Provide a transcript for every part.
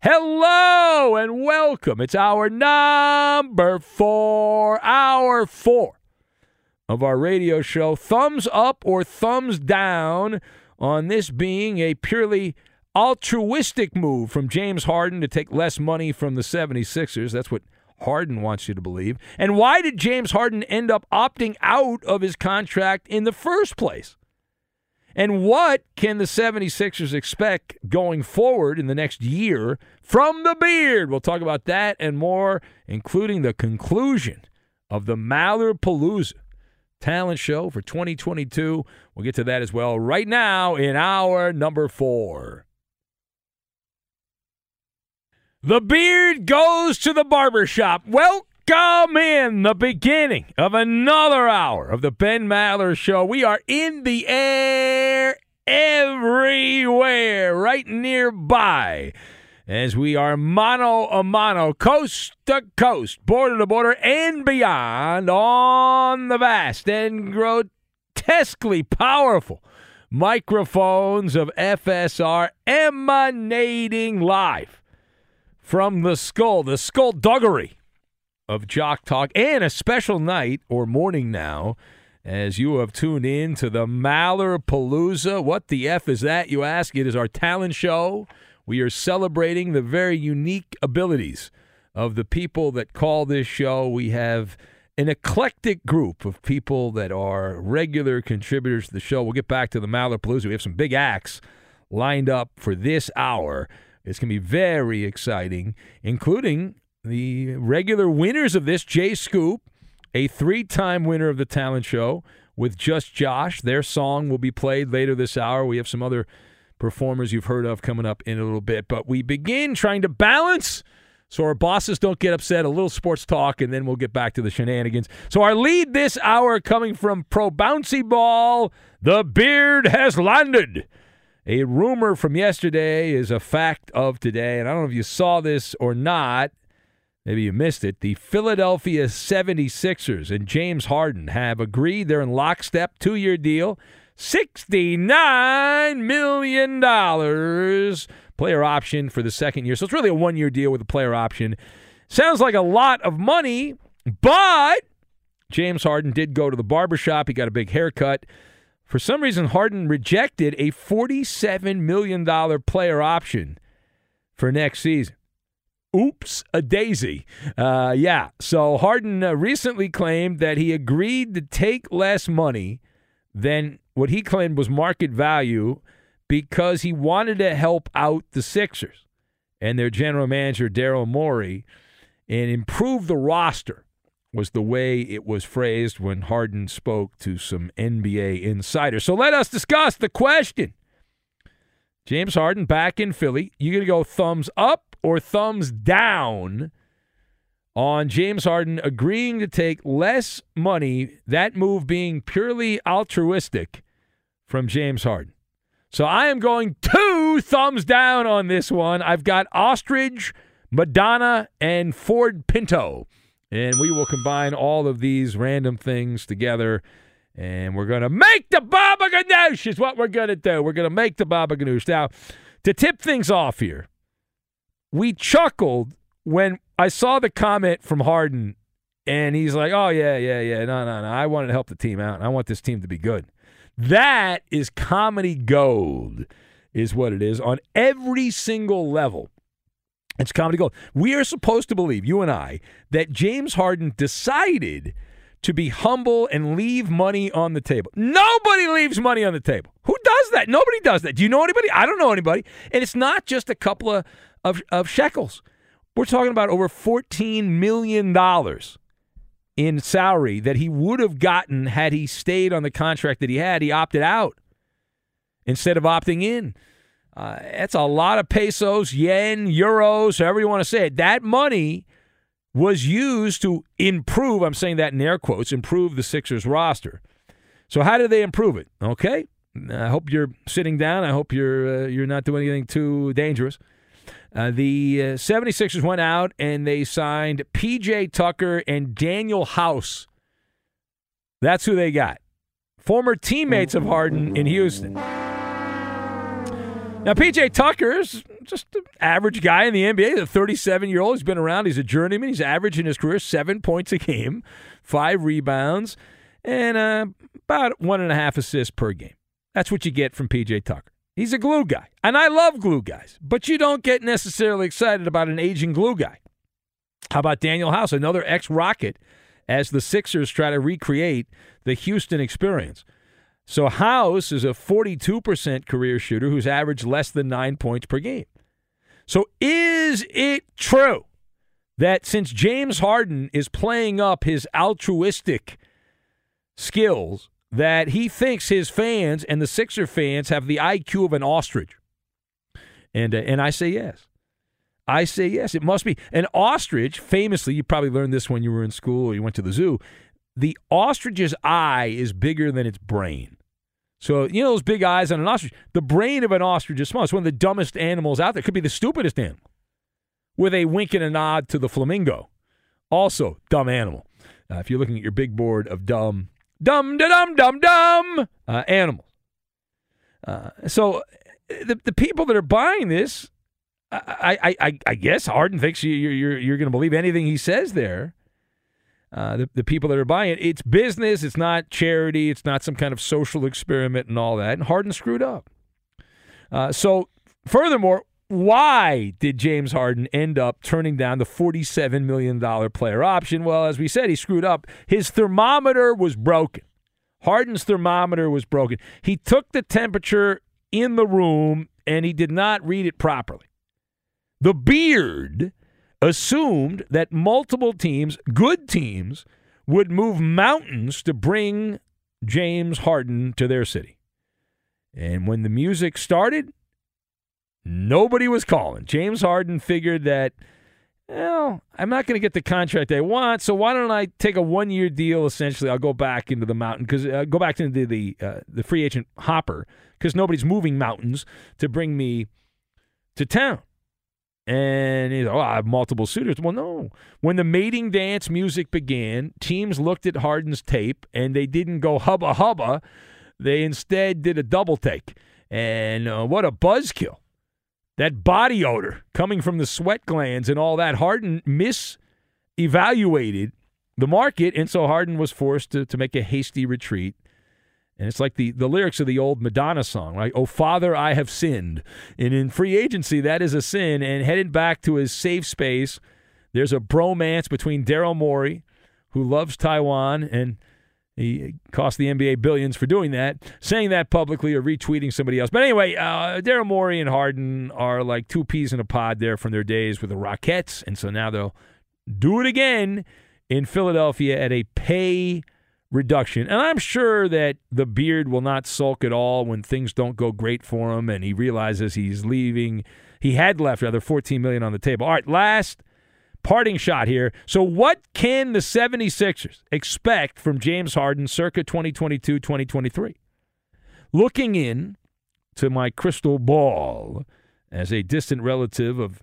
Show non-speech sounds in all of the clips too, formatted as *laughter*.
Hello and welcome. It's hour number four, hour four of our radio show. Thumbs up or thumbs down on this being a purely altruistic move from James Harden to take less money from the 76ers. That's what Harden wants you to believe. And why did James Harden end up opting out of his contract in the first place? And what can the 76ers expect going forward in the next year from the beard? We'll talk about that and more, including the conclusion of the Maller Palooza talent show for 2022. We'll get to that as well right now in hour number four. The beard goes to the barbershop. Welcome in the beginning of another hour of the Ben Maller Show. We are in the air everywhere, right nearby, as we are mano a mano, coast to coast, border to border, and beyond on the vast and grotesquely powerful microphones of FSR emanating live from the skull, the skullduggery of Jock Talk, and a special night or morning now as you have tuned in to the Maller Palooza. What the F is that, you ask? It is our talent show. We are celebrating the very unique abilities of the people that call this show. We have an eclectic group of people that are regular contributors to the show. We'll get back to the Maller Palooza. We have some big acts lined up for this hour. It's going to be very exciting, including the regular winners of this, Jay Scoop, a three time winner of the talent show with Just Josh. Their song will be played later this hour. We have some other performers you've heard of coming up in a little bit. But we begin trying to balance so our bosses don't get upset. A little sports talk, and then we'll get back to the shenanigans. So our lead this hour coming from Pro Bouncy Ball, the beard has landed. A rumor from yesterday is a fact of today, and I don't know if you saw this or not. Maybe you missed it. The Philadelphia 76ers and James Harden have agreed they're in lockstep, two year deal, $69 million player option for the second year. So it's really a one year deal with a player option. Sounds like a lot of money, but James Harden did go to the barbershop. He got a big haircut. For some reason, Harden rejected a $47 million player option for next season. Oops, a daisy. Uh, yeah, so Harden uh, recently claimed that he agreed to take less money than what he claimed was market value because he wanted to help out the Sixers and their general manager, Daryl Morey, and improve the roster was the way it was phrased when Harden spoke to some NBA insiders. So let us discuss the question. James Harden back in Philly. You going to go thumbs up or thumbs down on James Harden agreeing to take less money, that move being purely altruistic from James Harden? So I am going two thumbs down on this one. I've got Ostrich, Madonna, and Ford Pinto. And we will combine all of these random things together. And we're going to make the Baba Ganoush, is what we're going to do. We're going to make the Baba Ganoush. Now, to tip things off here, we chuckled when I saw the comment from Harden, and he's like, oh, yeah, yeah, yeah. No, no, no. I wanted to help the team out. I want this team to be good. That is comedy gold, is what it is on every single level. It's comedy gold. We are supposed to believe, you and I, that James Harden decided to be humble and leave money on the table. Nobody leaves money on the table. Who does that? Nobody does that. Do you know anybody? I don't know anybody. And it's not just a couple of, of, of shekels. We're talking about over $14 million in salary that he would have gotten had he stayed on the contract that he had. He opted out instead of opting in. Uh, that's a lot of pesos, yen, euros, however you want to say it. That money was used to improve, I'm saying that in air quotes, improve the Sixers roster. So how did they improve it? Okay. I hope you're sitting down. I hope you're uh, you're not doing anything too dangerous. Uh, the uh, 76ers went out and they signed PJ Tucker and Danuel House. That's who they got. Former teammates of Harden in Houston. Now, PJ Tucker's just an average guy in the NBA. The 37 year old. He's been around. He's a journeyman. He's averaging his career seven points a game, five rebounds, and uh, about one and a half assists per game. That's what you get from PJ Tucker. He's a glue guy. And I love glue guys, but you don't get necessarily excited about an aging glue guy. How about Danuel House, another ex Rocket, as the Sixers try to recreate the Houston experience? So House is a 42% career shooter who's averaged less than nine points per game. So is it true that since James Harden is playing up his altruistic skills, that he thinks his fans and the Sixer fans have the IQ of an ostrich? And uh, and I say yes. I say yes. It must be. An ostrich, famously, you probably learned this when you were in school or you went to the zoo. The ostrich's eye is bigger than its brain. So, you know those big eyes on an ostrich? The brain of an ostrich is small. It's one of the dumbest animals out there. Could be the stupidest animal. With a wink and a nod to the flamingo. Also, dumb animal. Uh, if you're looking at your big board of dumb, dumb, da dum, dum, dum uh, animals. Uh, so, the, the people that are buying this, I, I, I, I guess Harden thinks you, you're, you're going to believe anything he says there. Uh, the, the people that are buying it. It's business. It's not charity. It's not some kind of social experiment and all that. And Harden screwed up. Uh, so, furthermore, why did James Harden end up turning down the $47 million player option? Well, as we said, he screwed up. His thermometer was broken. Harden's thermometer was broken. He took the temperature in the room and he did not read it properly. The beard assumed that multiple teams, good teams, would move mountains to bring James Harden to their city. And when the music started, nobody was calling. James Harden figured that, well, I'm not going to get the contract I want, so why don't I take a one year deal? Essentially, I'll go back into the mountain because uh, go back into the uh, the free agent hopper because nobody's moving mountains to bring me to town. And he's, oh, I have multiple suitors. Well, no. When the mating dance music began, teams looked at Harden's tape and they didn't go hubba hubba. They instead did a double take. And uh, what a buzzkill. That body odor coming from the sweat glands and all that. Harden misevaluated the market, and so Harden was forced to, to make a hasty retreat. And it's like the, the lyrics of the old Madonna song, right? Oh, Father, I have sinned. And in free agency, that is a sin. And headed back to his safe space, there's a bromance between Daryl Morey, who loves Taiwan, and he cost the NBA billions for doing that, saying that publicly or retweeting somebody else. But anyway, uh, Daryl Morey and Harden are like two peas in a pod there from their days with the Rockettes. And so now they'll do it again in Philadelphia at a pay reduction. And I'm sure that the beard will not sulk at all when things don't go great for him and he realizes he's leaving. He had left rather 14 million on the table. All right, last parting shot here. So what can the 76ers expect from James Harden circa 2022-2023? Looking in to my crystal ball as a distant relative of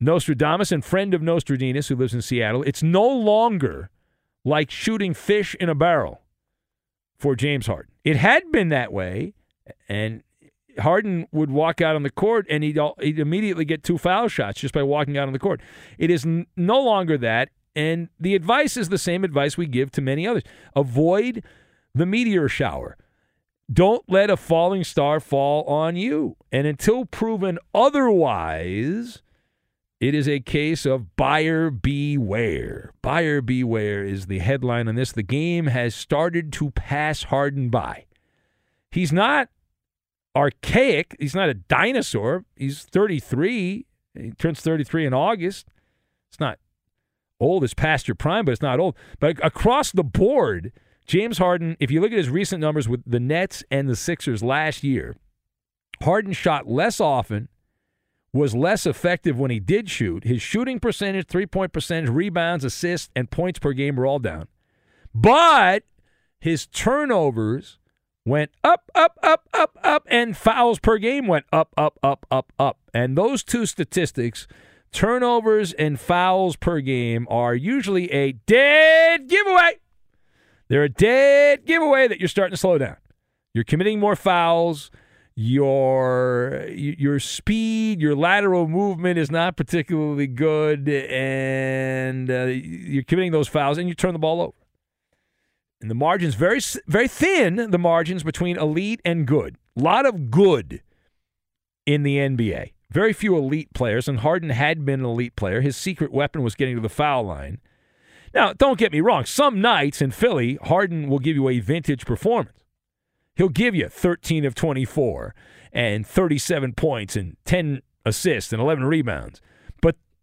Nostradamus and friend of Nostradamus who lives in Seattle, it's no longer like shooting fish in a barrel for James Harden. It had been that way, and Harden would walk out on the court and he'd, he'd immediately get two foul shots just by walking out on the court. It is n- no longer that, and the advice is the same advice we give to many others avoid the meteor shower. Don't let a falling star fall on you. And until proven otherwise, it is a case of buyer beware. Buyer beware is the headline on this. The game has started to pass Harden by. He's not archaic. He's not a dinosaur. He's 33. He turns 33 in August. It's not old. It's past your prime, but it's not old. But across the board, James Harden, if you look at his recent numbers with the Nets and the Sixers last year, Harden shot less often was less effective when he did shoot. His shooting percentage, three point percentage, rebounds, assists, and points per game were all down. But his turnovers went up, up, up, up, up, and fouls per game went up, up, up, up, up. And those two statistics, turnovers and fouls per game, are usually a dead giveaway. They're a dead giveaway that you're starting to slow down. You're committing more fouls your your speed, your lateral movement is not particularly good, and uh, you're committing those fouls, and you turn the ball over. And the margins very very thin. The margins between elite and good. A lot of good in the NBA. Very few elite players, and Harden had been an elite player. His secret weapon was getting to the foul line. Now, don't get me wrong. Some nights in Philly, Harden will give you a vintage performance. He'll give you 13 of 24 and 37 points and 10 assists and 11 rebounds.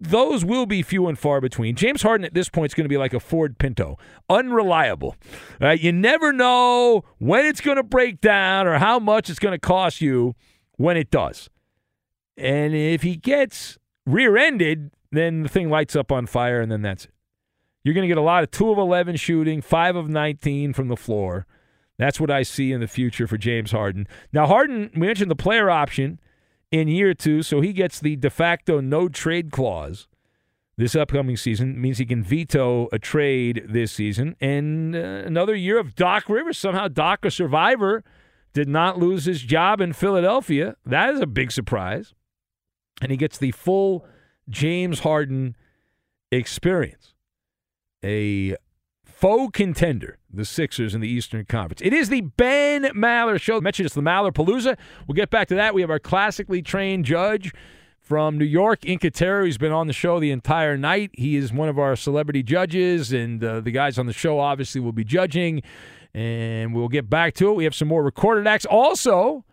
Those will be few and far between. James Harden at this point is going to be like a Ford Pinto, unreliable. Right? You never know when it's going to break down or how much it's going to cost you when it does. And if he gets rear-ended, then the thing lights up on fire, and then that's it. You're going to get a lot of two of 11 shooting, five of 19 from the floor. That's what I see in the future for James Harden. Now, Harden, we mentioned the player option in year two, so he gets the de facto no trade clause this upcoming season. It means he can veto a trade this season. And uh, another year of Doc Rivers. Somehow, Doc, a survivor, did not lose his job in Philadelphia. That is a big surprise. And he gets the full James Harden experience. A faux contender, the Sixers in the Eastern Conference. It is the Ben Maller Show. Mentioned it's the Maller Palooza. We'll get back to that. We have our classically trained judge from New York, Incatero. He's been on the show the entire night. He is one of our celebrity judges, and uh, the guys on the show obviously will be judging. And we'll get back to it. We have some more recorded acts. Also,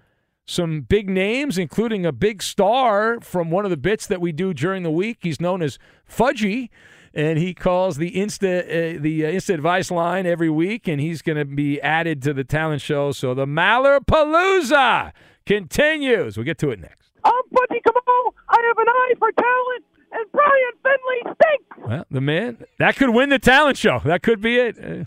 some big names, including a big star from one of the bits that we do during the week. He's known as Fudgy and he calls the Insta uh, the uh, Insta Advice line every week, and he's going to be added to the talent show. So the Maller Palooza continues. We'll get to it next. I'm Buddy Kamal. I have an eye for talent, and Brian Finley stinks. Well, the man that could win the talent show. That could be it.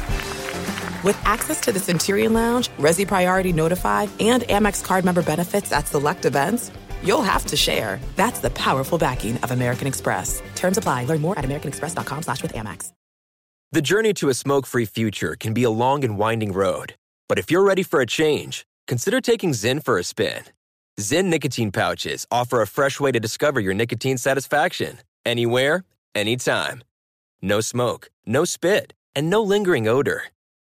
With access to the Centurion Lounge, Resy Priority Notify, and Amex card member benefits at select events, you'll have to share. That's the powerful backing of American Express. Terms apply. Learn more at americanexpress.com slash with Amex. The journey to a smoke-free future can be a long and winding road. But if you're ready for a change, consider taking Zyn for a spin. Zyn nicotine pouches offer a fresh way to discover your nicotine satisfaction. Anywhere, anytime. No smoke, no spit, and no lingering odor.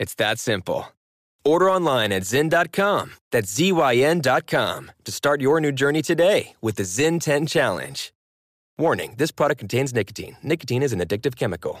It's that simple. Order online at Zyn.com, that's Z-Y-N.com, to start your new journey today with the Zyn 10 Challenge. Warning, this product contains nicotine. Nicotine is an addictive chemical.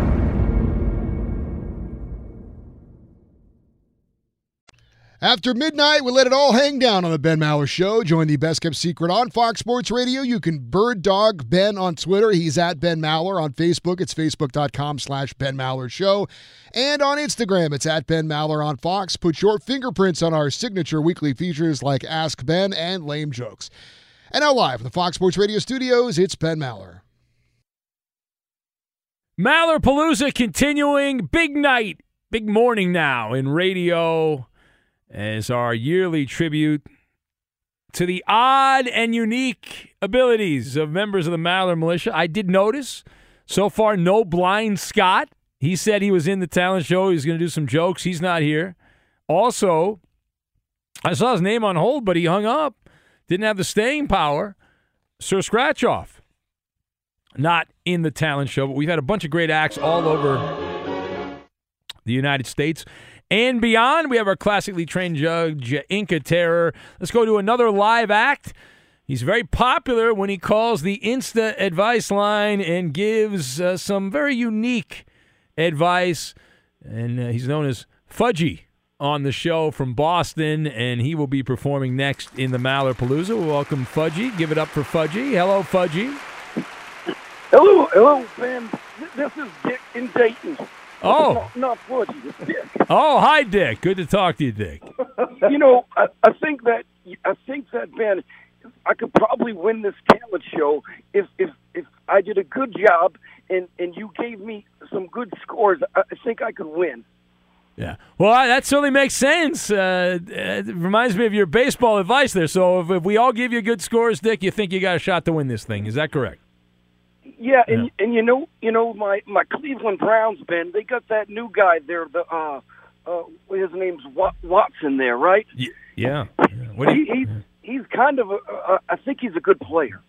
After midnight, we let it all hang down on the Ben Maller Show. Join the best kept secret on Fox Sports Radio. You can bird dog Ben on Twitter. He's at Ben Maller. On Facebook, it's facebook.com slash Ben Maller Show. And on Instagram, it's at Ben Maller on Fox. Put your fingerprints on our signature weekly features like Ask Ben and Lame Jokes. And now live from the Fox Sports Radio studios, it's Ben Maller. Maller Palooza continuing. Big night, big morning now in radio as our yearly tribute to the odd and unique abilities of members of the Maller Militia. I did notice so far no blind Scott. He said he was in the talent show. He's going to do some jokes. He's not here. Also, I saw his name on hold, but he hung up. Didn't have the staying power. Sir Scratch Off. Not in the talent show, but we've had a bunch of great acts all over the United States and beyond. We have our classically trained judge, Inca Terror. Let's go to another live act. He's very popular when he calls the Insta advice line and gives uh, some very unique advice. And uh, he's known as Fudgy on the show from Boston, and he will be performing next in the Maller Palooza. We'll welcome Fudgy. Give it up for Fudgy. Hello, Fudgy. Hello, hello, Ben. This is Dick in Dayton. Oh. Not, not Fudgy, it's Dick. Oh, hi, Dick. Good to talk to you, Dick. you know, I, I think that I think that Ben, I could probably win this talent show if if if I did a good job and and you gave me some good scores. I, I think I could win. Yeah. Well, that certainly makes sense. Uh, it reminds me of your baseball advice there. So if, if we all give you good scores, Dick, you think you got a shot to win this thing. Is that correct? Yeah, and and you know, you know, my my Cleveland Browns, Ben, they got that new guy there. The uh, uh, his name's Wat- Watson there, right? Yeah. yeah. What do he, you, he's he's kind of a, uh, I think he's a good player.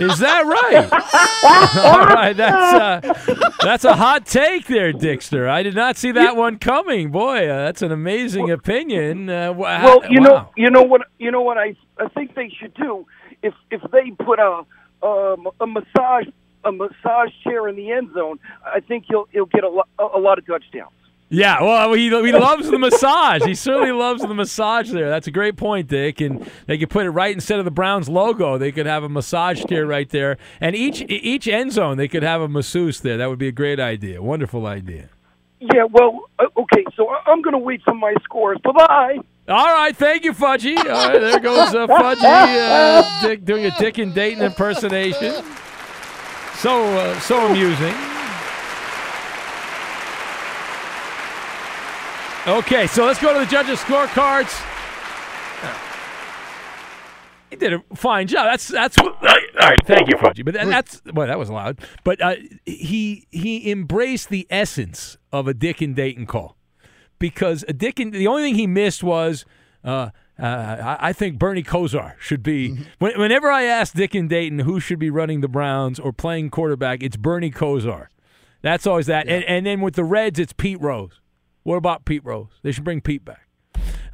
is that right? *laughs* all right. That's uh, that's a hot take there, Dickster. I did not see that one coming. Boy, uh, that's an amazing opinion. Uh, wh- Well, how- you wow. know, you know what, you know what I I think they should do if if they put a um, a massage a massage chair in the end zone. I think he'll he'll get a lot a lot of touchdowns. Yeah, well, he, he loves the massage. He certainly loves the massage there. That's a great point, Dick. And they could put it right instead of the Browns logo. They could have a massage chair right there, and each each end zone they could have a masseuse there. That would be a great idea. Wonderful idea. Yeah, well, uh, okay, so I'm going to wait for my scores. Bye bye. All right, thank you, Fudgy. Right, there goes uh, Fudgy uh, Dick, doing a Dick and Dayton impersonation. So uh, so amusing. Okay, so let's go to the judges' scorecards. He did a fine job. That's that's all right. Thank you, Fudgy. But that's well, that was loud. But uh, he he embraced the essence of a Dick and Dayton call because a Dick the only thing he missed was. Uh, uh, I think Bernie Kosar should be. When, whenever I ask Dick and Dayton who should be running the Browns or playing quarterback, it's Bernie Kosar. That's always that. And, and then with the Reds, it's Pete Rose. What about Pete Rose? They should bring Pete back.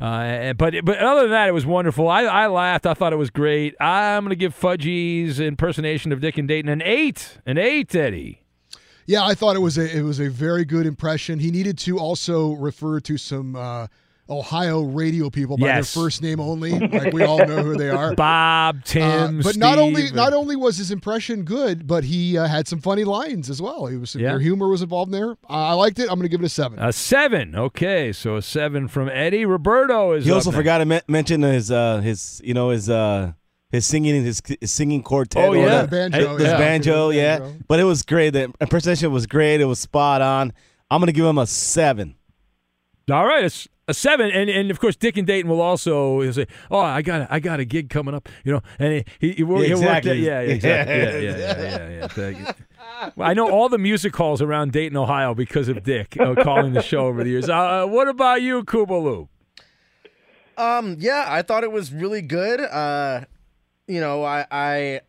Uh, but but other than that, it was wonderful. I, I laughed. I thought it was great. I'm going to give Fudgy's impersonation of Dick and Dayton an eight. An eight, Eddie. Yeah, I thought it was a it was a very good impression. He needed to also refer to some uh, Ohio radio people by Yes. their first name only, like we all know who they are. *laughs* Bob, Tim, Uh, but not only Steve, not only was his impression good, but he uh, had some funny lines as well. He was Yeah. their humor was involved in there. Uh, I liked it. I'm going to give it a seven. A seven. Okay, so a seven from Eddie. Roberto is. He up also next. forgot to men- mention his uh his you know his uh his singing his, his singing quartet. Oh, yeah. the- Banjo, his yeah. banjo, His yeah. banjo. But it was great. The impersonation was great. It was spot on. I'm gonna give him a seven. All right, it's a seven, and and of course Dick and Dayton will also he'll say, "Oh, I got a, I got a gig coming up," you know, and he he, wor- he worked exactly. it, yeah, yeah, *laughs* exactly, yeah, yeah, yeah, yeah, yeah. Thank you. Well, I know all the music halls around Dayton, Ohio, because of Dick uh, calling the show over the years. Uh, what about you, Kubaloo? Um, yeah, I thought it was really good. Uh, you know, I I,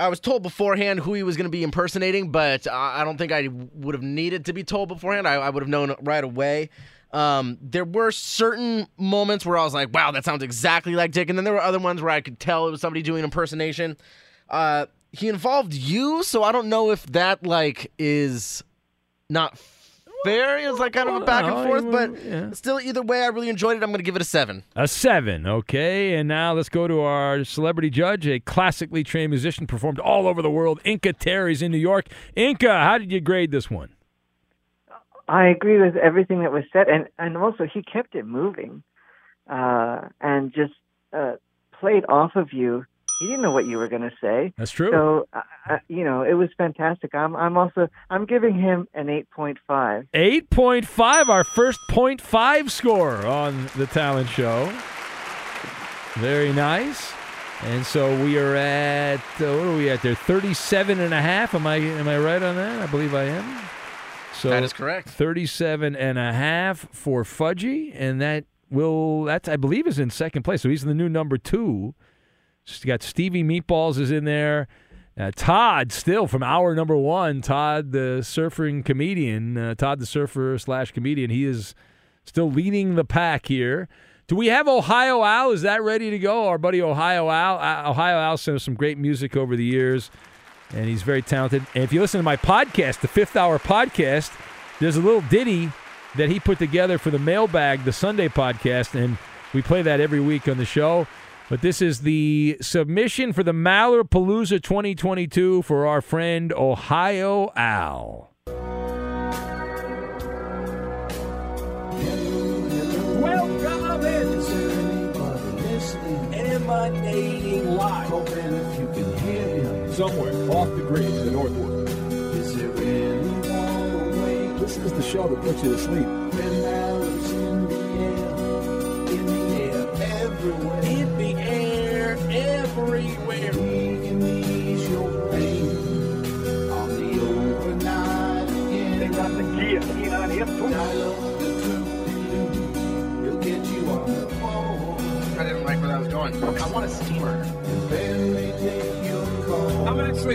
I was told beforehand who he was going to be impersonating, but I don't think I would have needed to be told beforehand. I, I would have known right away. Um, there were certain moments where I was like, "Wow, that sounds exactly like Dick," and then there were other ones where I could tell it was somebody doing impersonation. Uh, he involved you, so I don't know if that like is not fair. It was like kind of a back and forth, but yeah. still, either way, I really enjoyed it. I'm going to give it a seven. A seven, okay. And now let's go to our celebrity judge, a classically trained musician, performed all over the world. Inca Terry's in New York. Inca, how did you grade this one? I agree with everything that was said, and and also he kept it moving, uh, and just uh, played off of you. He didn't know what you were going to say. That's true. So uh, uh, you know it was fantastic. I'm I'm also I'm giving him an eight point five. 8.5, our first point five score on the talent show. Very nice. And so we are at, uh, what are we at there? 37 and a half. Am I, am I right on that? I believe I am. So That is correct. 37 and a half for Fudgy, and that will that's I believe is in second place. So he's the new number two. Got Stevie Meatballs is in there. Uh, Todd still from hour number one. Todd the surfing comedian. Uh, Todd the surfer slash comedian. He is still leading the pack here. Do we have Ohio Al? Is that ready to go? Our buddy Ohio Al. Uh, Ohio Al sent us some great music over the years, and he's very talented. And if you listen to my podcast, the Fifth Hour podcast, there's a little ditty that he put together for the mailbag, the Sunday podcast, and we play that every week on the show. But this is the submission for the Maller Palooza 2022 for our friend Ohio Al. Welcome somewhere off the grid to the northward. Is? This is the show that puts you to sleep. When in the air, in the air, everywhere.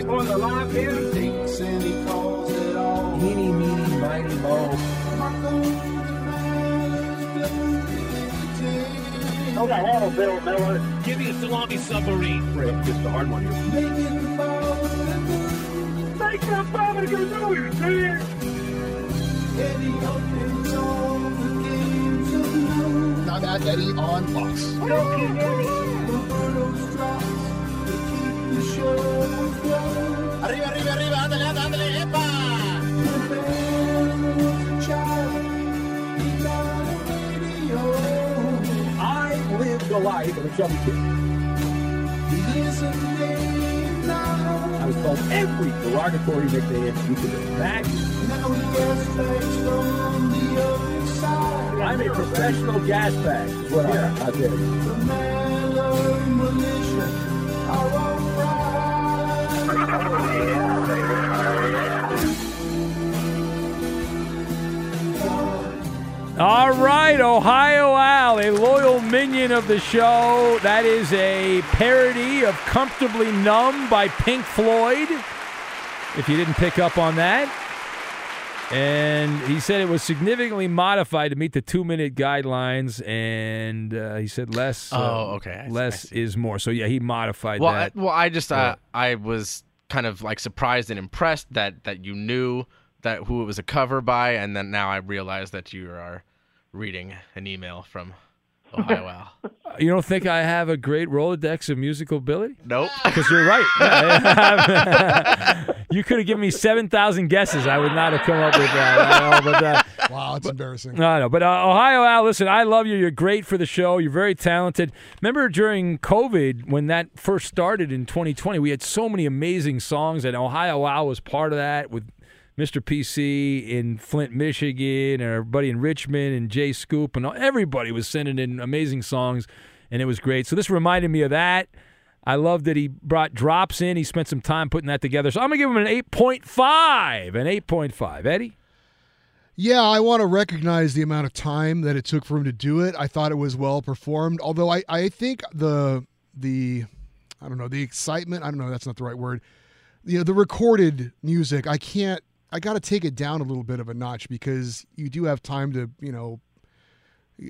Call. I'm on the live here. He takes any calls at all. Eeny, meeny, miny, mo. Oh, the Bill Miller. Give me a salami submarine. Rick, just the hard one here. Making the ball. Make that ball to go do it, man. Eddie opens all the games of love. Not at Eddie on Fox. Arriba, arriba, ándale, ándale, epa. I lived the life of a chubby kid. I was called every derogatory nickname you could imagine. I'm a professional gas bag, is what I, I did. All right, Ohio Al, a loyal minion of the show. That is a parody of Comfortably Numb by Pink Floyd, if you didn't pick up on that. And he said it was significantly modified to meet the two minute guidelines, and uh, he said less. uh, Oh, okay. I see- less is more. So, yeah, he modified Well, I, that. well, I just uh, I was kind of like surprised and impressed that that you knew that who it was a cover by, and then now I realize that you are reading an email from Ohio Al. *laughs* You don't think I have a great Rolodex of musical ability? Nope. *laughs* Because you're right. *laughs* You could have given me 7,000 guesses. I would not have come up with that. Know, but, uh, Wow, it's embarrassing. no, no. But uh, Ohio Al, listen, I love you. You're great for the show. You're very talented. Remember during COVID, when that first started in 2020, we had so many amazing songs, and Ohio Al was part of that with Mr. PC in Flint, Michigan, and our buddy in Richmond, and Jay Scoop, and all, everybody was sending in amazing songs, and it was great. So this reminded me of that. I love that he brought drops in. He spent some time putting that together. So I'm going to give him an 8.5. An 8.5. Eddie? Yeah, I want to recognize the amount of time that it took for him to do it. I thought it was well performed. Although I, I think the the I don't know, the excitement, I don't know, that's not the right word. You know, the recorded music, I can't I got to take it down a little bit of a notch because you do have time to, you know,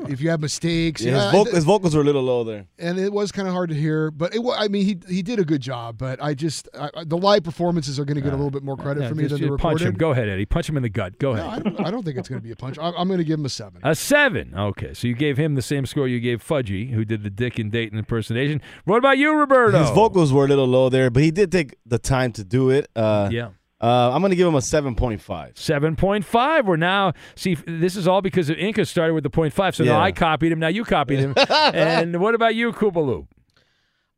if you have mistakes, Yeah, his, yeah, voc- his vocals were a little low there. and it was kind of hard to hear, but it. wa- I mean, he he did a good job. But I just I, I- the live performances are going to get a little bit more credit Yeah, for me just- than the just punch him. Go ahead, Eddie. Punch him in the gut. Go No, ahead. I don't, I don't think it's going to be a punch. I, I'm going to give him a seven. A seven. Okay, so you gave him the same score you gave Fudgy, who did the Dick and Dayton impersonation. What about you, Roberto? His vocals were a little low there, but he did take the time to do it. Uh, Yeah. Uh, I'm going to give him a 7.5. Seven point five. We're now see. This is all because of Inca started with the point five. So now I copied him. Now you copied him. *laughs* and what about you, Koopaloo?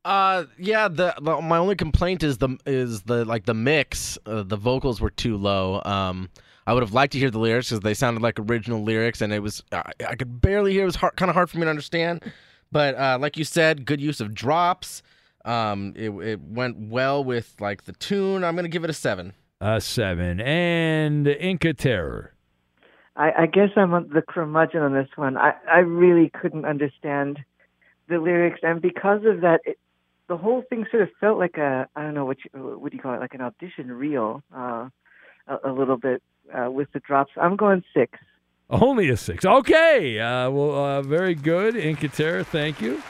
Uh, yeah. The, the my only complaint is the is the like the mix. Uh, the vocals were too low. Um, I would have liked to hear the lyrics because they sounded like original lyrics, and it was I, I could barely hear. It was kind of hard for me to understand. But uh, like you said, good use of drops. Um, it it went well with like the tune. I'm gonna give it a seven. A seven. And Inca Terror. I, I guess I'm the curmudgeon on this one. I, I really couldn't understand the lyrics, and because of that, it, the whole thing sort of felt like a I don't know what you, what do you call it, like an audition reel, uh, a, a little bit uh, with the drops. I'm going six. Only a six. Okay. Uh, well, uh, very good, Incaterra. Thank you.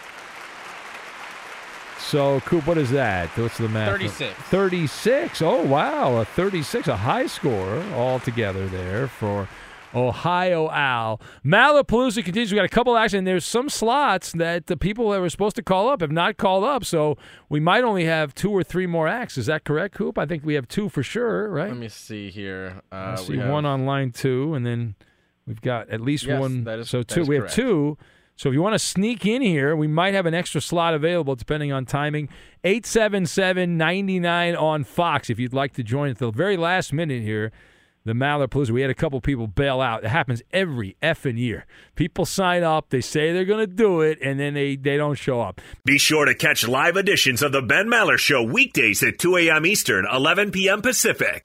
So, Coop, what is that? What's the math? 36. 36. Oh, wow. A 36, a high score altogether there for Ohio Al. Mallerpalooza continues. We got a couple acts, and there's some slots that the people that were supposed to call up have not called up. So we might only have two or three more acts. Is that correct, Coop? I think we have two for sure, right? Let me see here. Uh, I see have- one on line two, and then we've got at least Yes, one. that is- so two. We have two. So if you want to sneak in here, we might have an extra slot available depending on timing. 877-99 on Fox if you'd like to join at the very last minute here. The Mallerpalooza. We had a couple people bail out. It happens every effing year. People sign up, they say they're going to do it, and then they, they don't show up. Be sure to catch live editions of The Ben Maller Show weekdays at 2 a.m. Eastern, 11 p.m. Pacific.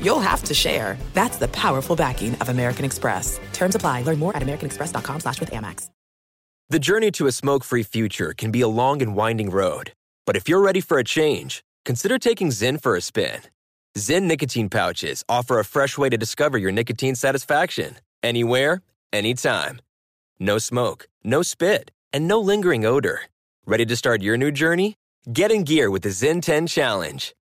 you'll have to share. That's the powerful backing of American Express. Terms apply. Learn more at americanexpress.com slash with Amex. The journey to a smoke free future can be a long and winding road. But if you're ready for a change, consider taking Zyn for a spin. Zyn nicotine pouches offer a fresh way to discover your nicotine satisfaction anywhere, anytime. No smoke, no spit, and no lingering odor. Ready to start your new journey? Get in gear with the Zyn 10 Challenge.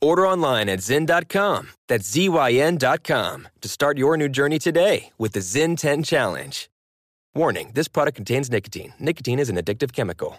Order online at Zyn.com, that's Z-Y-N.com, to start your new journey today with the Zyn 10 Challenge. Warning this product contains nicotine. Nicotine is an addictive chemical.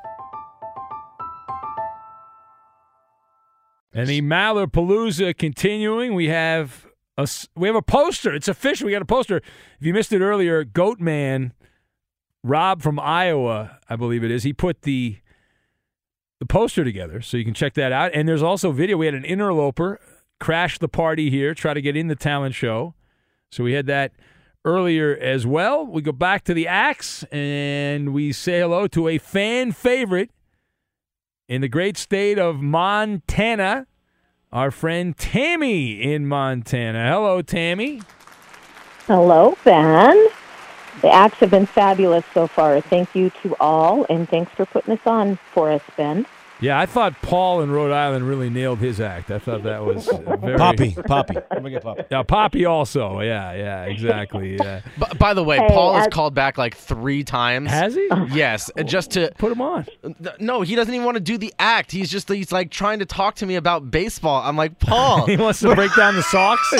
And the Maller Palooza continuing. We have a we have a poster. It's official. We got a poster. If you missed it earlier, Goat Man, Rob from Iowa, I believe it is. He put the the poster together, so you can check that out. And there's also video. We had an interloper crash the party here, try to get in the talent show. So we had that earlier as well. We go back to the axe and we say hello to a fan favorite in the great state of Montana, our friend Tammy in Montana. Hello, Tammy. Hello, Ben. The acts have been fabulous so far. Thank you to all, and thanks for putting this on for us, Ben. Yeah, I thought Paul in Rhode Island really nailed his act. I thought that was very Poppy, Poppy. Let me get Poppy. Yeah, Poppy also. Yeah, yeah, exactly. Yeah. B- by the way, Hey, Paul has as- called back like three times. Has he? Yes, uh, just to put him on. No, he doesn't even want to do the act. He's just he's like trying to talk to me about baseball. I'm like, Paul. *laughs* he wants to break down the Sox. *laughs*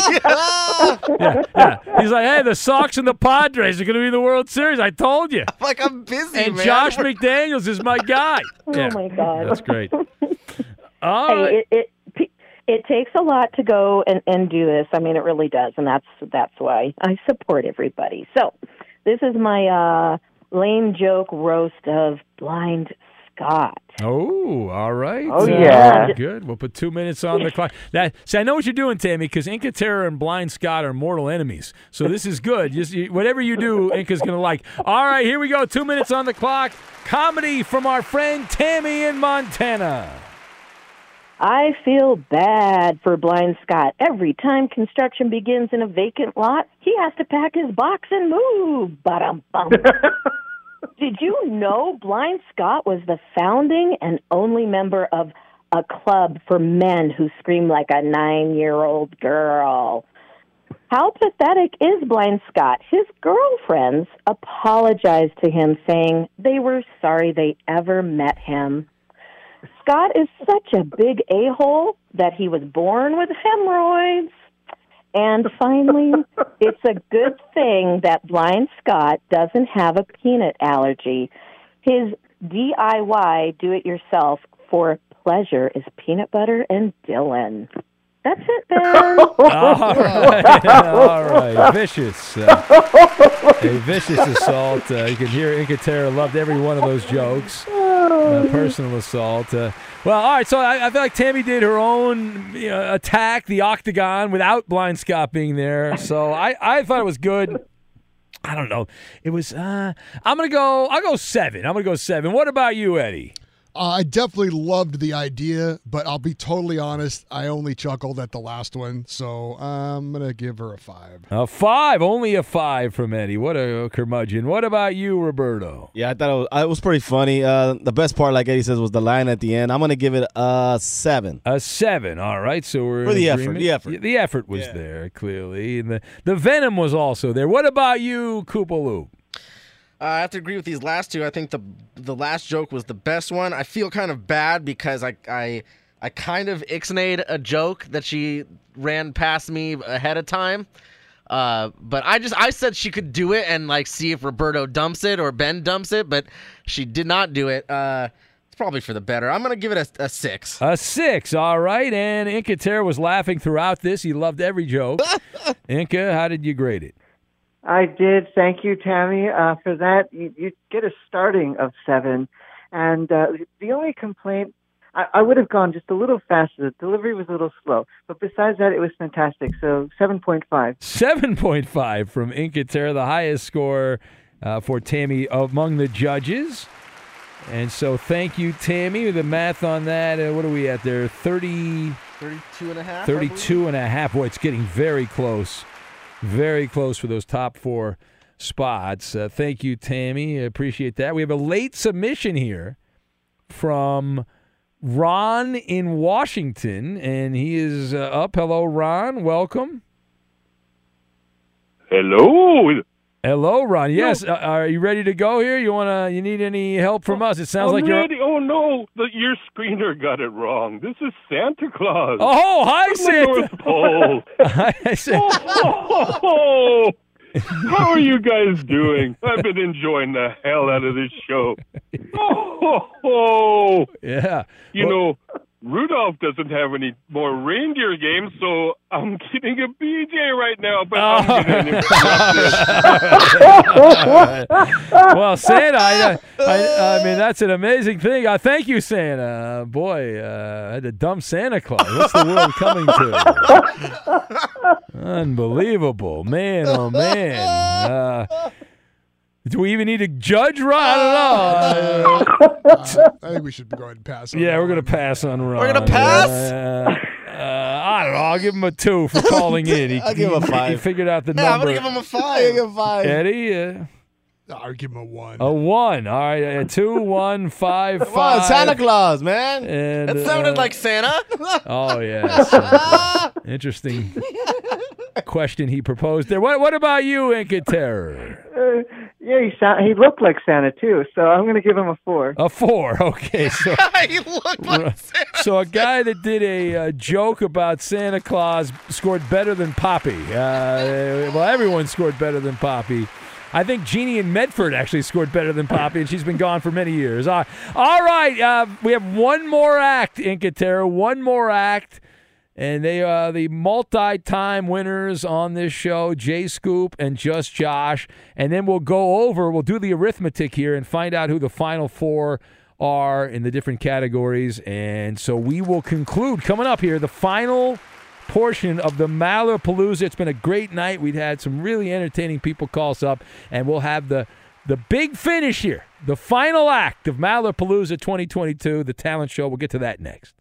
yeah, yeah. He's like, hey, the Sox and the Padres are going to be in the World Series. I told you. *laughs* like I'm busy, And man. Josh McDaniels is my guy. Oh, Yeah, my God. That's great. *laughs* All hey, right. it, it it takes a lot to go and, and do this. I mean, it really does, and that's that's why I support everybody. So, this is my uh, lame joke roast of Blind Scott. Oh, all right. Oh, Uh, yeah. good. We'll put two minutes on the clock. That, see, I know what you're doing, Tammy, because Inca Terra and Blind Scott are mortal enemies. So this is good. Just you, whatever you do, Inca's going to like. All right, here we go. Two minutes on the clock. Comedy from our friend Tammy in Montana. I feel bad for Blind Scott. Every time construction begins in a vacant lot, he has to pack his box and move. Ba-dum bum. *laughs* Did you know Blind Scott was the founding and only member of a club for men who scream like a nine year old girl? How pathetic is Blind Scott? His girlfriends apologized to him, saying they were sorry they ever met him. Scott is such a big a hole that he was born with hemorrhoids. And finally, *laughs* it's a good thing that Blind Scott doesn't have a peanut allergy. His DIY do it yourself for pleasure is peanut butter and Dylan. That's it, Ben. *laughs* All right, all right, vicious, uh, *laughs* a vicious assault. Uh, you can hear Inca Terra loved every one of those jokes. Uh, personal assault. Well, all right. So I, I feel like Tammy did her own you know, attack, the octagon, without Blind Scott being there. So I, I thought it was good. I don't know. It was. Uh, I'm gonna go. I'll go seven. I'm gonna go seven. What about you, Eddie? Uh, I definitely loved the idea, but I'll be totally honest. I only chuckled at the last one, so I'm gonna give her a five. A five. Only a five from Eddie. What a curmudgeon. What about you, Roberto? Yeah, I thought it was, uh, it was pretty funny. Uh, the best part, like Eddie says, was the line at the end. I'm gonna give it a seven. A seven. All right. So we're For in the effort, the effort. Yeah, The effort was there clearly, and the the venom was also there. What about you, Koopaloo? Uh, I have to agree with these last two. I think the the last joke was the best one. I feel kind of bad because I I I kind of ixnayed a joke that she ran past me ahead of time. Uh, but I just I said she could do it and like see if Roberto dumps it or Ben dumps it, but she did not do it. Uh, it's probably for the better. I'm gonna give it a, a six. A six. All right. And Inca Terra was laughing throughout this. He loved every joke. *laughs* Inca, how did you grade it? I did. Thank you, Tammy, uh, for that. You, you get a starting of seven. And uh, the only complaint I, I would have gone just a little faster. The delivery was a little slow, but besides that, it was fantastic. So seven point five. 7.5 from Incaterra, the highest score uh, for Tammy among the judges. And so thank you, Tammy. The math on that, uh, what are we at there? 30, 32 and a half. 32 and a half. Boy, it's getting very close. Very close for those top four spots. Uh, thank you, Tammy. I appreciate that. We have a late submission here from Ron in Washington, and he is uh, up. Hello, Ron. Welcome. Hello. Hello, Ron. Yes, uh, are you ready to go here? You wanna? You need any help from us? It sounds I'm like you're. ready. Oh no, the, your screener got it wrong. This is Santa Claus. Oh, hi, Santa. North *laughs* Pole. I said- oh, how are you guys doing? I've been enjoying the hell out of this show. Oh, *laughs* yeah. you know, Rudolph doesn't have any more reindeer games, so I'm *laughs* getting a BJ right now. But I'm *laughs* well, Santa, I, I, I mean, that's an amazing thing. Uh, thank you, Santa. Uh, boy, uh, I had to dump Santa Claus. What's the world coming to? *laughs* Unbelievable, man! Oh man! Uh, do we even need to judge Ron? I don't know. I think we should go ahead and pass. On yeah, that we're gonna pass on Ron. We're gonna pass? Uh, uh, I don't know. I'll give him a two for *laughs* calling in. He, I'll give him a five. He figured out the Yeah, I'm gonna give him a five. give him a five. Eddie, uh, I'll give him a one. a one. All right, a two, one, five, Come on, five. Santa Claus, man. And, That sounded uh, like Santa. *laughs* Oh yeah. *laughs* Uh, interesting question he proposed there. What What about you, Inca Terror? Yeah, he sound, he looked like Santa too, so I'm going to give him a four. A four. Okay, so *laughs* he looked like Santa. so a guy that did a uh, joke about Santa Claus scored better than Poppy. Uh, well, everyone scored better than Poppy. I think Jeannie in Medford actually scored better than Poppy, and she's been gone for many years. Uh, all right, uh, we have one more act, Inca Terra, one more act. And they are the multi-time winners on this show, Jay Scoop and Just Josh. And then we'll go over, we'll do the arithmetic here and find out who the final four are in the different categories. And so we will conclude coming up here the final portion of the Mallerpalooza. It's been a great night. We've had some really entertaining people call us up, and we'll have the the big finish here, the final act of Mallerpalooza 2022, the talent show. We'll get to that next.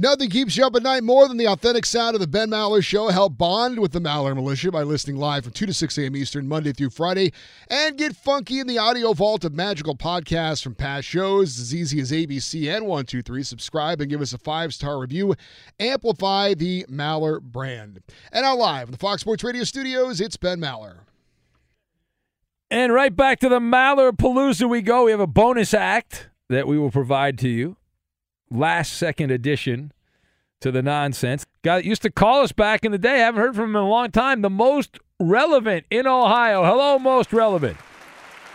Nothing keeps you up at night more than the authentic sound of the Ben Maller Show. Help bond with the Maller Militia by listening live from 2 to 6 a.m. Eastern, Monday through Friday. And get funky in the audio vault of magical podcasts from past shows as easy as ABC and 123. Subscribe and give us a five star review. Amplify the Maller brand. And now, live in the Fox Sports Radio studios, it's Ben Maller. And right back to the Maller Palooza we go. We have a bonus act that we will provide to you. Last second addition to the nonsense. Guy that used to call us back in the day. I Haven't heard from him in a long time. The most relevant in Ohio. Hello, most relevant.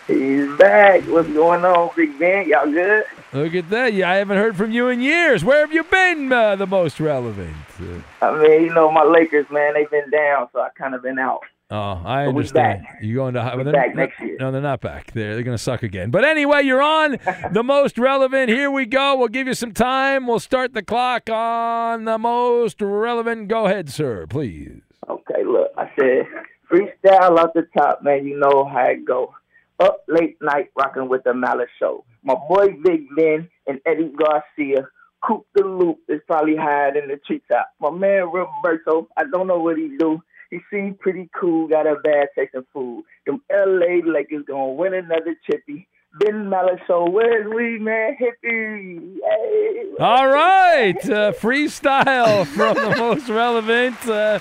He's back. What's going on, Big Ben? Y'all good? Look at that. Yeah, I haven't heard from you in years. Where have you been, uh, the most relevant? Uh, I mean, you know, my Lakers, man, they've been down, so I kind of been out. Oh, I But understand. You going to We but they're back next year. No, they're not back. They're they're going to suck again. But anyway, you're on *laughs* the most relevant. Here we go. We'll give you some time. We'll start the clock on the most relevant. Go ahead, sir, please. Okay, look, I said freestyle off the top, man. You know how it go. Up late night, rocking with the Malice Show. My boy Big Ben and Eddie Garcia. Coop the Loop is probably hiding in the treetop. My man Roberto, I don't know what he do. He seems pretty cool, got a bad taste in food. Them LA Lakers gonna win another chippy. Ben Malice Show, where's we, man? Hippie. Hey. All right, uh, freestyle from the most relevant. Uh,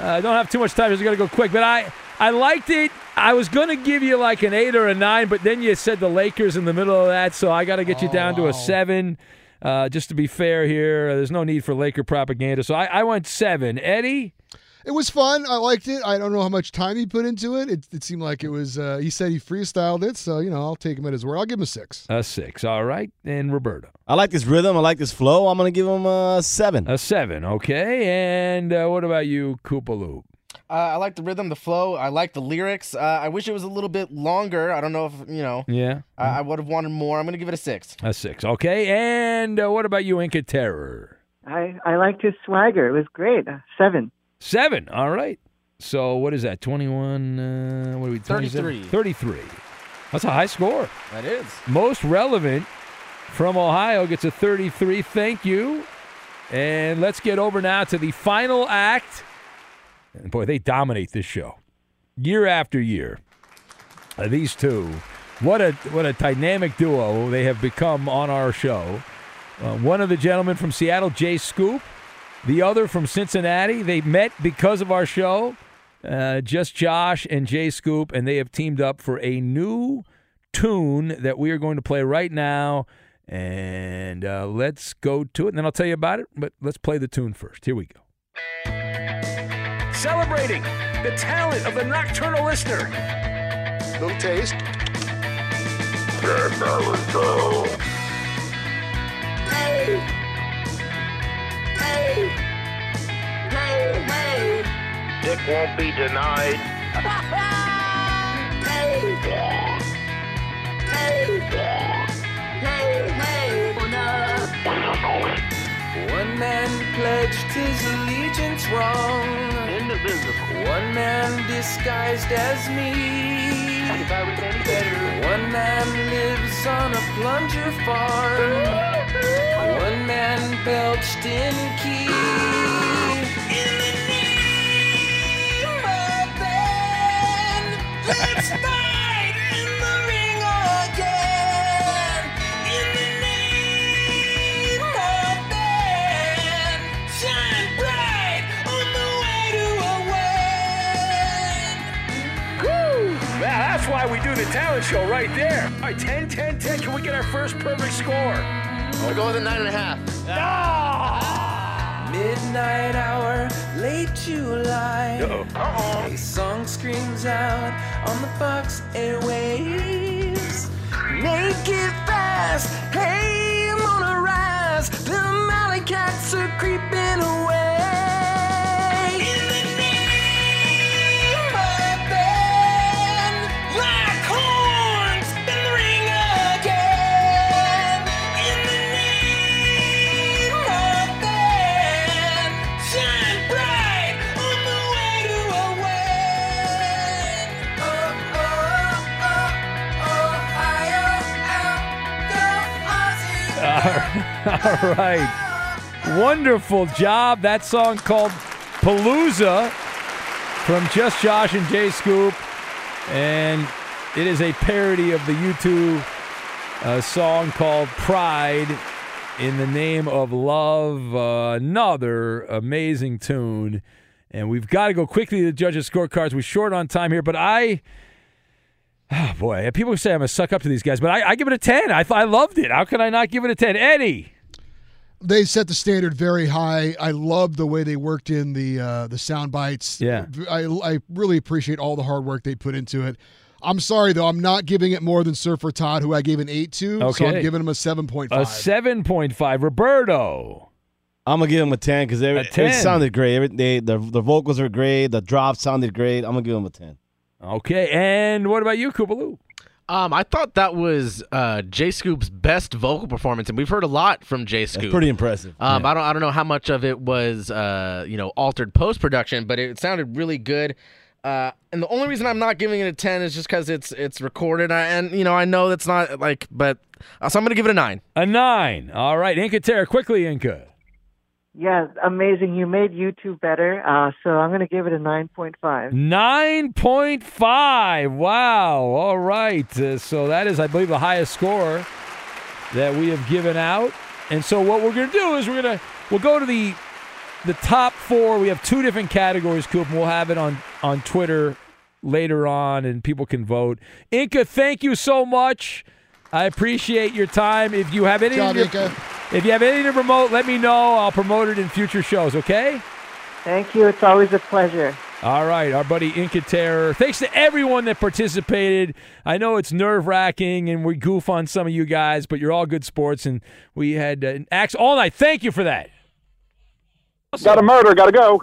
I don't have too much time. Just got to go quick. But I, I liked it. I was going to give you like an eight or a nine, but then you said the Lakers in the middle of that, so I got to get you down to a seven. Uh, just to be fair here, there's no need for Laker propaganda, so I, I went seven. Eddie, It was fun. I liked it. I don't know how much time he put into it. It, it seemed like it was. Uh, he said he freestyled it, so you know I'll take him at his word. I'll give him a six. A six. All right. And Roberto. I like this rhythm. I like this flow. I'm gonna give him a seven. A seven. Okay. And uh, what about you, Koopaloop? Uh, I like the rhythm, the flow. I like the lyrics. Uh, I wish it was a little bit longer. I don't know if you know. Yeah. I, I would have wanted more. I'm gonna give it a six. A six. Okay. And uh, what about you, Inca Terror? I I liked his swagger. It was great. Uh, Seven. Seven. All right. So what is that? Twenty-one. Uh, what are we? 27? 33. Thirty-three. That's a high score. That is. Most relevant from Ohio gets a 33. Thank you. And let's get over now to the final act. And boy, they dominate this show year after year. Uh, these two, what a what a dynamic duo they have become on our show. Uh, one of the gentlemen from Seattle, Jay Scoop, the other from Cincinnati. They met because of our show. Uh, just Josh and Jay Scoop, and they have teamed up for a new tune that we are going to play right now. And uh, let's go to it, and then I'll tell you about it. But let's play the tune first. Here we go. Celebrating the talent of the nocturnal listener. Little taste. Hey! Hey! Hey, hey! Dick won't be denied. hey! Hey! Hey, hey! One man pledged his allegiance wrong. Indivisible. One man disguised as me. One man lives on a plunger farm. One man belched in key. In the name of Ben, let's why we do the talent show right there. All right, 10, 10, 10. Can we get our first perfect score? I'll go with a nine and a half. Ah. Midnight hour, late July. Uh-oh. A song screams out on the Fox airwaves. Make it fast, hey, I'm gonna rise. The *laughs* All right. Wonderful job. That song called Palooza from Just Josh and Jay Scoop. And it is a parody of the U2 uh, song called Pride in the Name of Love. Uh, another amazing tune. And we've got to go quickly to the judges' scorecards. We're short on time here, but I. Oh boy, people say I'm a suck up to these guys, but I, I give it a 10. I, I loved it. How can I not give it a 10? Eddie. They set the standard very high. I love the way they worked in the uh, the sound bites. Yeah. I, I really appreciate all the hard work they put into it. I'm sorry though, I'm not giving it more than Surfer Todd, who I gave an eight to. So Okay. I'm giving him a seven point A 7.5. Roberto. I'm gonna give him a ten because it, sounded great. Every, they, the the vocals are great. The drops sounded great. I'm gonna give him a ten. Okay, and what about you, Koopaloo? Um, I thought that was uh, Jay Scoop's best vocal performance, and we've heard a lot from Jay Scoop. pretty impressive. Um, I don't, I don't know how much of it was, uh, you know, altered post production, but it sounded really good. Uh, and the only reason I'm not giving it a ten is just because it's it's recorded, I, and you know, I know that's not like, but uh, so I'm gonna give it a nine. A nine. All right, Inca Terra, quickly, Inca. Yeah, amazing. You made U2 better, uh, so I'm going to give it a 9.5. 9.5. Wow. All right. Uh, so that is, I believe, the highest score that we have given out. And so what we're going to do is we're going to we'll go to the the top four. We have two different categories, Coop, and we'll have it on on Twitter later on, and people can vote. Inca, thank you so much. I appreciate your time. If you have any, Job, to- Inca. If you have anything to promote, let me know. I'll promote it in future shows. Okay. Thank you. It's always a pleasure. All right, our buddy Inca Terror. Thanks to everyone that participated. I know it's nerve wracking and we goof on some of you guys, but you're all good sports and we had uh, acts all night. Thank you for that. Got a murder. Got to go.